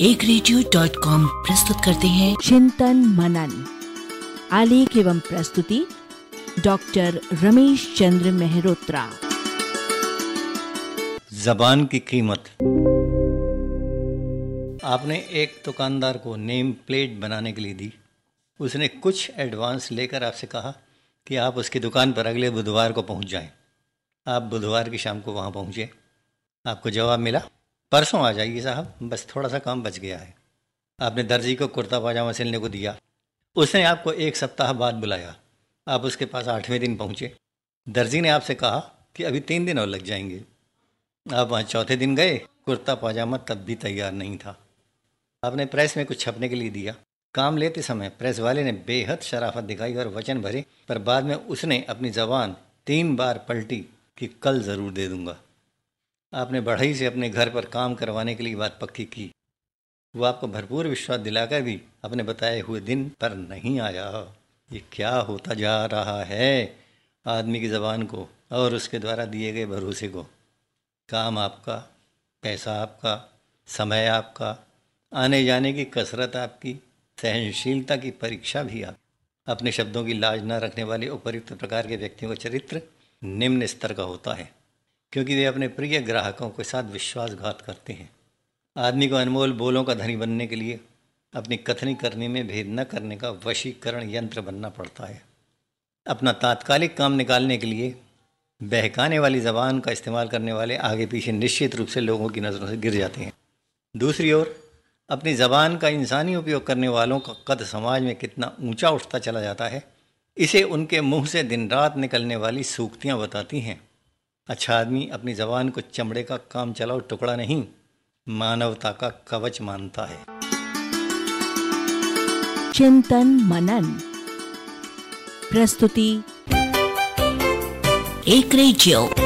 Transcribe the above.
एक radio dot com प्रस्तुत करते हैं। चिंतन मनन आलेख एवं प्रस्तुति डॉक्टर रमेश चंद्र मेहरोत्रा। जबान की कीमत। आपने एक दुकानदार को नेम प्लेट बनाने के लिए दी। उसने कुछ एडवांस लेकर आपसे कहा कि आप उसकी दुकान पर अगले बुधवार को पहुँच जाएँ। आप बुधवार की शाम को वहाँ पहुँचे। आपको जवाब मिला? परसों आ जाइए साहब, बस थोड़ा सा काम बच गया है। आपने दर्जी को कुर्ता पाजामा सिलने को दिया। उसने आपको एक सप्ताह बाद बुलाया। आप उसके पास आठवें दिन पहुँचे। दर्जी ने आपसे कहा कि अभी तीन दिन और लग जाएँगे। आप वहाँ चौथे दिन गए, कुर्ता पाजामा तब भी तैयार नहीं था। आपने प्रेस में कुछ छपने के लिए दिया। काम लेते समय प्रेस वाले ने बेहद शराफत दिखाई और वचन भरे, पर बाद में उसने अपनी जबान तीन बार पलटी कि कल ज़रूर दे दूँगा। आपने बढ़ई से अपने घर पर काम करवाने के लिए बात पक्की की। वो आपको भरपूर विश्वास दिलाकर भी अपने बताए हुए दिन पर नहीं आया। ये क्या होता जा रहा है आदमी की ज़बान को और उसके द्वारा दिए गए भरोसे को? काम आपका, पैसा आपका, समय आपका, आने जाने की कसरत आपकी, सहनशीलता की परीक्षा भी आप। अपने शब्दों की लाज न रखने वाले उपयुक्त प्रकार के व्यक्तियों का चरित्र निम्न स्तर का होता है। क्योंकि वे अपने प्रिय ग्राहकों के साथ विश्वासघात करते हैं। आदमी को अनमोल बोलों का धनी बनने के लिए अपनी कथनी करने में भेद न करने का वशीकरण यंत्र बनना पड़ता है। अपना तात्कालिक काम निकालने के लिए बहकाने वाली ज़बान का इस्तेमाल करने वाले आगे पीछे निश्चित रूप से लोगों की नज़रों से गिर जाते हैं। दूसरी ओर, अपनी ज़बान का इंसानी उपयोग करने वालों का कद समाज में कितना ऊँचा उठता चला जाता है, इसे उनके मुँह से दिन रात निकलने वाली सूक्तियाँ बताती हैं। अच्छा आदमी अपनी जबान को चमड़े का काम चलाओ, टुकड़ा नहीं, मानवता का कवच मानता है। चिंतन मनन। प्रस्तुति, एक रेडियो।